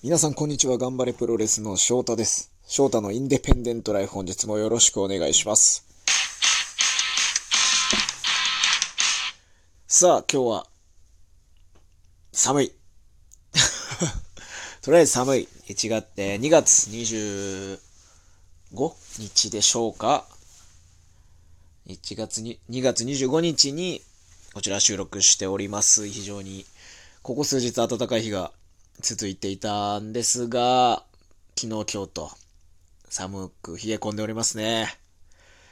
皆さんこんにちは。頑張れプロレスの翔太です。翔太のインデペンデントライフ本日もよろしくお願いします。さあ、今日は、寒い。とりあえず寒い。1月、えー2月25日でしょうか。1月に、2月25日に、こちら収録しております。非常に、ここ数日暖かい日が続いていたんですが、昨日、今日と寒く冷え込んでおりますね。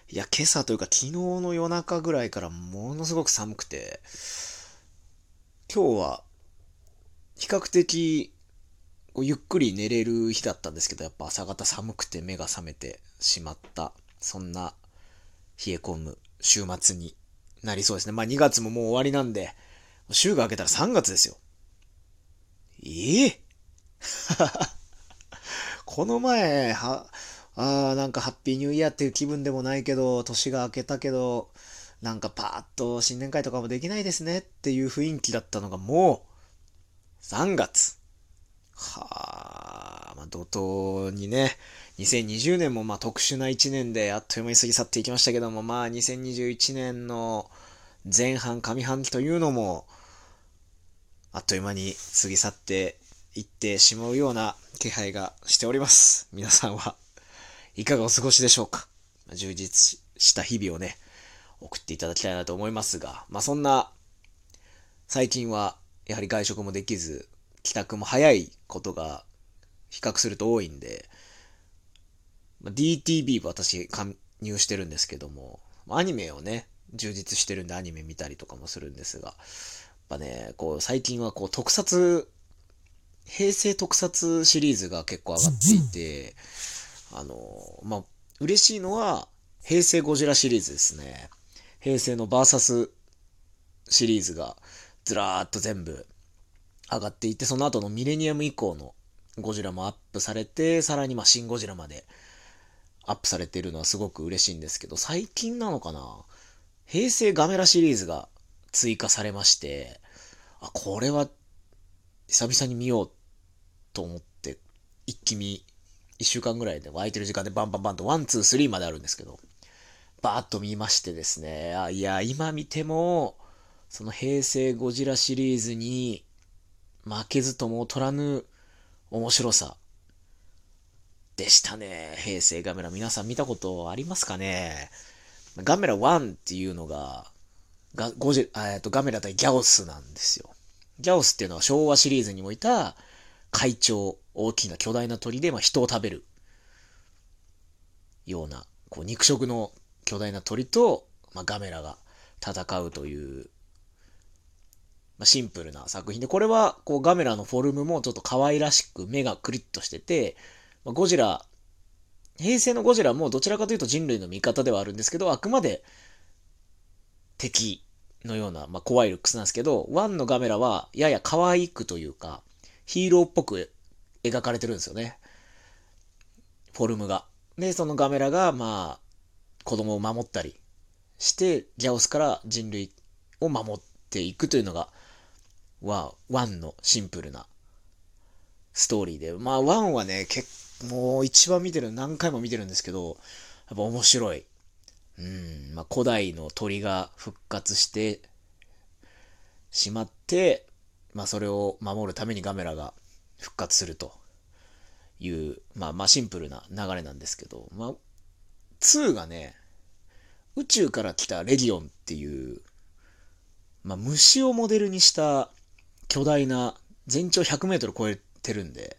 いや、今朝というか昨日の夜中ぐらいからものすごく寒くて、今日は比較的こうゆっくり寝れる日だったんですけど、やっぱ朝方寒くて目が覚めてしまった、そんな冷え込む週末になりそうですね。まあ2月ももう終わりなんで、週が明けたら3月ですよ。ええ？この前、は、あなんかハッピーニューイヤーっていう気分でもないけど、年が明けたけど、なんかパーッと新年会とかもできないですねっていう雰囲気だったのがもう、3月。はあ、まあ、怒涛にね、2020年もまあ特殊な1年であっという間に過ぎ去っていきましたけども、まあ2021年の前半上半期というのも、あっという間に過ぎ去っていってしまうような気配がしております。皆さんは いかがお過ごしでしょうか？充実した日々をね、送っていただきたいなと思いますが、まあそんな、最近はやはり外食もできず、帰宅も早いことが比較すると多いんで、まあ DTV 私加入してるんですけども、アニメをね、充実してるんでアニメ見たりとかもするんですが、ぱね、こう最近はこう特撮、平成特撮シリーズが結構上がっていて、あの、まあ、嬉しいのは、平成ゴジラシリーズですね。平成のバーサスシリーズがずらーっと全部上がっていて、その後のミレニアム以降のゴジラもアップされて、さらにまあシンゴジラまでアップされているのはすごく嬉しいんですけど、最近なのかな？平成ガメラシリーズが追加されまして、あ、これは久々に見ようと思って、一気見、一週間ぐらいで空いてる時間でバンバンバンとワン、ツー、スリーまであるんですけど、バーッと見ましてですね、あいや、今見ても、その平成ゴジラシリーズに負けずとも劣らぬ面白さでしたね。平成ガメラ。皆さん見たことありますかね？ガメラ1っていうのが、がゴジえっとガメラ対ギャオスなんですよ。ギャオスっていうのは昭和シリーズにもいた会長、大きな巨大な鳥で、まあ、人を食べるような、こう肉食の巨大な鳥と、まあ、ガメラが戦うという、まあ、シンプルな作品で、これはこうガメラのフォルムもちょっと可愛らしく目がクリッとしてて、まあ、ゴジラ、平成のゴジラもどちらかというと人類の味方ではあるんですけど、あくまで敵のような、まあ、怖いルックスなんですけど、ワンのガメラはやや可愛くというか、ヒーローっぽく描かれてるんですよね。フォルムが。で、そのガメラが、まあ、子供を守ったりして、ギャオスから人類を守っていくというのが、は、ワンのシンプルなストーリーで。まあ、ワンはね、結もう一番見てる、何回も見てるんですけど、やっぱ面白い。うん、まあ、古代の鳥が復活してしまって、まあ、それを守るためにガメラが復活するという、まあ、まあ、シンプルな流れなんですけど、まあ、2がね、宇宙から来たレギオンっていう、まあ、虫をモデルにした巨大な、全長100メートル超えてるんで、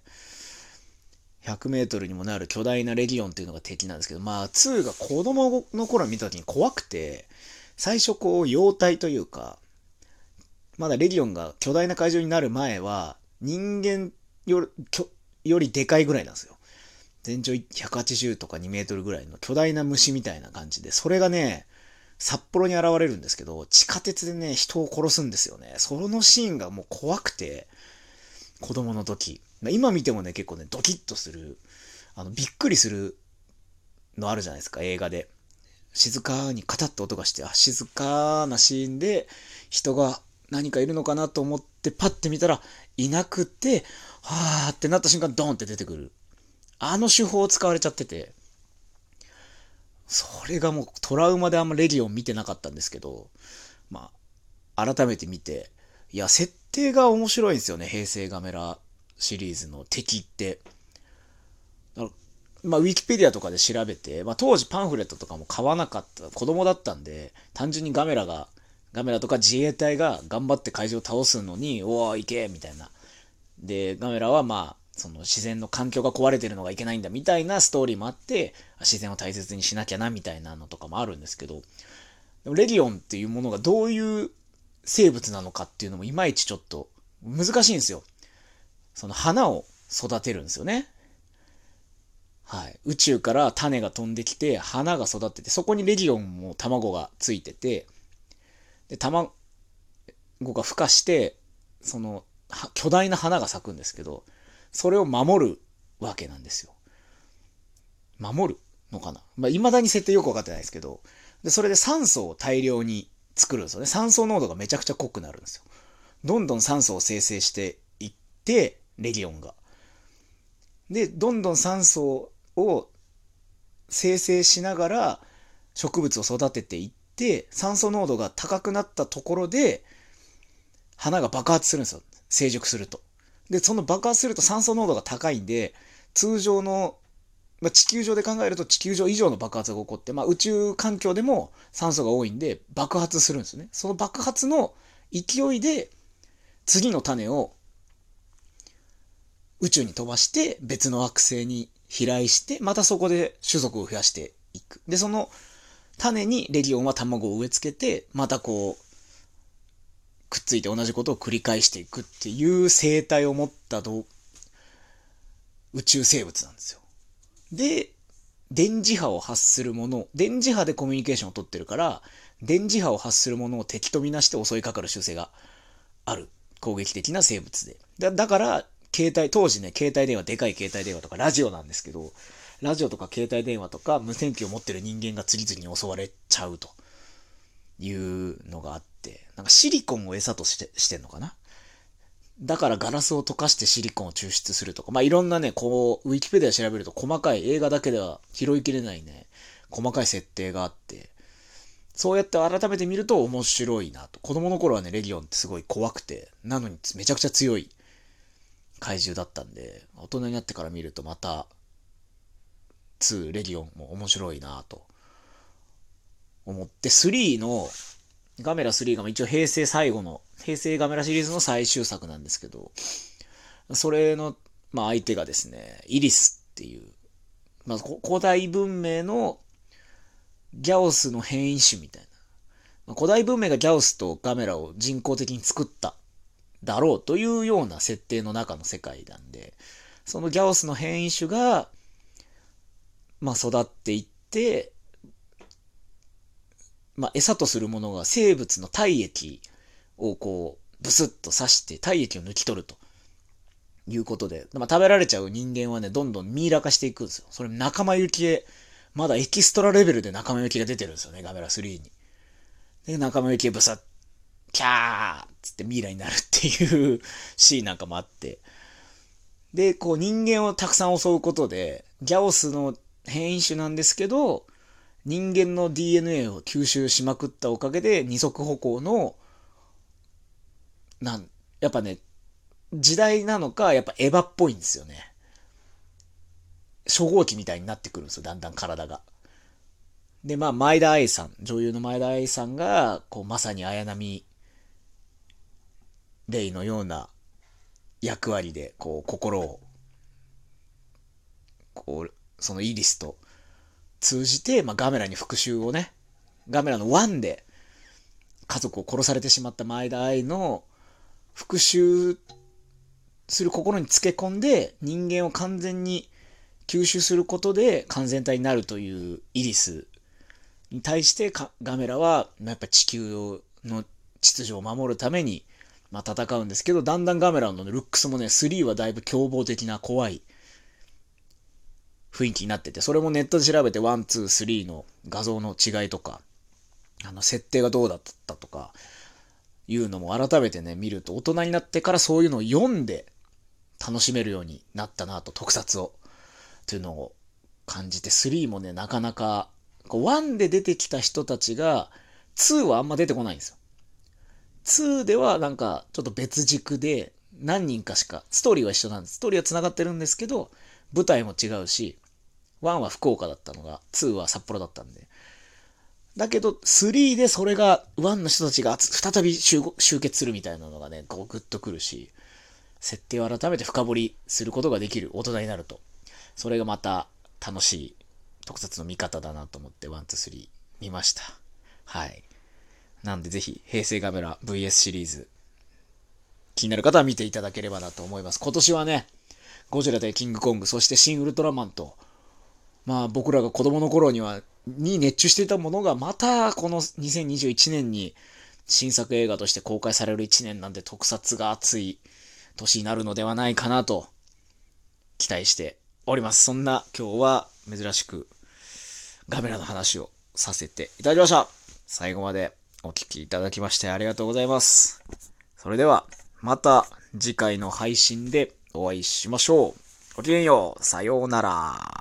100メートルにもなる巨大なレギオンっていうのが敵なんですけど、まあ、2が子供の頃見た時に怖くて、最初こう、妖体というか、まだレギオンが巨大な怪獣になる前は、人間よりきょよりでかいぐらいなんですよ。全長180とか2メートルぐらいの巨大な虫みたいな感じで、それがね、札幌に現れるんですけど、地下鉄でね、人を殺すんですよね。そのシーンがもう怖くて、子供の時。今見てもね、結構ね、ドキッとする、あの、びっくりするのあるじゃないですか、映画で。静かにカタッと音がして、あ、静かなシーンで人が何かいるのかなと思ってパッて見たら、いなくて、はーってなった瞬間ドンって出てくる。あの手法を使われちゃってて、それがもうトラウマであんまレディオン見てなかったんですけど、まあ、改めて見て、いや、設定が面白いんですよね、平成ガメラシリーズの敵って。まあ、ウィキペディアとかで調べて、まあ、当時パンフレットとかも買わなかった、子供だったんで、単純にガメラが、ガメラとか自衛隊が頑張って怪獣を倒すのに、おお、行けみたいな。で、ガメラはまあ、その自然の環境が壊れてるのがいけないんだみたいなストーリーもあって、自然を大切にしなきゃなみたいなのとかもあるんですけど、レディオンっていうものがどういう生物なのかっていうのもいまいちちょっと難しいんですよ。その花を育てるんですよね。はい。宇宙から種が飛んできて、花が育ってて、そこにレディオンも卵がついてて、で、卵が孵化して、その、巨大な花が咲くんですけど、それを守るわけなんですよ。守るのかな？まあ、未だに設定よくわかってないですけど、で、それで酸素を大量に作るんですよね。酸素濃度がめちゃくちゃ濃くなるんですよ。どんどん酸素を生成していって、レギオンが。で、どんどん酸素を生成しながら植物を育てていって、酸素濃度が高くなったところで、花が爆発するんですよ。成熟すると。で、その爆発すると酸素濃度が高いんで、通常の、まあ、地球上で考えると地球上以上の爆発が起こって、まあ、宇宙環境でも酸素が多いんで爆発するんですよね。その爆発の勢いで次の種を宇宙に飛ばして別の惑星に飛来して、またそこで種族を増やしていく。で、その種にレギオンは卵を植え付けて、またこう、くっついて同じことを繰り返していくっていう生態を持った宇宙生物なんですよ。で、電磁波を発するもの、電磁波でコミュニケーションを取ってるから、電磁波を発するものを敵とみなして襲いかかる習性がある攻撃的な生物で。だだから、携帯、当時ね、携帯電話、でかい携帯電話とかラジオなんですけど、ラジオとか携帯電話とか無線機を持ってる人間が次々に襲われちゃうというのがあって、なんかシリコンを餌としてしてんのかな？だからガラスを溶かしてシリコンを抽出するとか、まあ、いろんなね、こう、ウィキペディア調べると細かい映画だけでは拾いきれないね、細かい設定があって、そうやって改めて見ると面白いなと。子供の頃はね、レギオンってすごい怖くて、なのにめちゃくちゃ強い怪獣だったんで、大人になってから見るとまた、2、レギオンも面白いなと思って、3の、ガメラ3が一応平成最後の、平成ガメラシリーズの最終作なんですけど、それの、まあ相手がですね、イリスっていう、まあ古代文明のギャオスの変異種みたいなま。古代文明がギャオスとガメラを人工的に作っただろうというような設定の中の世界なんで、そのギャオスの変異種が、まあ育っていって、まあ餌とするものが生物の体液をこう、ブスッと刺して体液を抜き取ると。いうことで、まあ、食べられちゃう人間はね、どんどんミイラ化していくんですよ。それ仲間由紀へまだエキストラレベルで仲間由紀が出てるんですよね、ガメラ3に。で、仲間由紀ブサッ、キャーつってミイラになるっていう シーンなんかもあって。で、こう人間をたくさん襲うことで、ギャオスの変異種なんですけど、人間の DNA を吸収しまくったおかげで二足歩行の、なん、やっぱね、時代なのか、やっぱエヴァっぽいんですよね。初号機みたいになってくるんですよ、だんだん体が。で、まあ、前田愛さん、女優の前田愛さんが、こう、まさに綾波レイのような役割で、こう、心を、こう、そのイリスと通じて、まあ、ガメラに復讐をね、ガメラのワンで家族を殺されてしまった前田愛の復讐する心につけ込んで人間を完全に吸収することで完全体になるというイリスに対してガメラは、やっぱ地球の秩序を守るために、まあ、戦うんですけど、だんだんガメラの、ルックスもね、3はだいぶ凶暴的な怖い雰囲気になってて、それもネットで調べて1、2、3の画像の違いとか、あの、設定がどうだったとか、いうのも改めてね、見ると大人になってからそういうのを読んで楽しめるようになったなと、特撮を。というのを感じて、3もね、なかなか、こう1で出てきた人たちが、2はあんま出てこないんですよ。2ではなんかちょっと別軸で何人かしか、ストーリーは一緒なんです。ストーリーは繋がってるんですけど、舞台も違うし、1は福岡だったのが、2は札幌だったんで。だけど、3でそれが、1の人たちが再び集結するみたいなのがね、こうグッとくるし、設定を改めて深掘りすることができる大人になると。それがまた楽しい特撮の見方だなと思って、1、2、3見ました。はい。なんでぜひ、平成ガメラ VS シリーズ、気になる方は見ていただければなと思います。今年はね、ゴジラ対キングコング、そしてシン・ウルトラマンと、まあ僕らが子供の頃には、に熱中していたものがまたこの2021年に新作映画として公開される1年なんで特撮が熱い年になるのではないかなと期待しております。そんな今日は珍しくガメラの話をさせていただきました。最後までお聴きいただきましてありがとうございます。それではまた次回の配信でお会いしましょう。ごきげんよう。さようなら。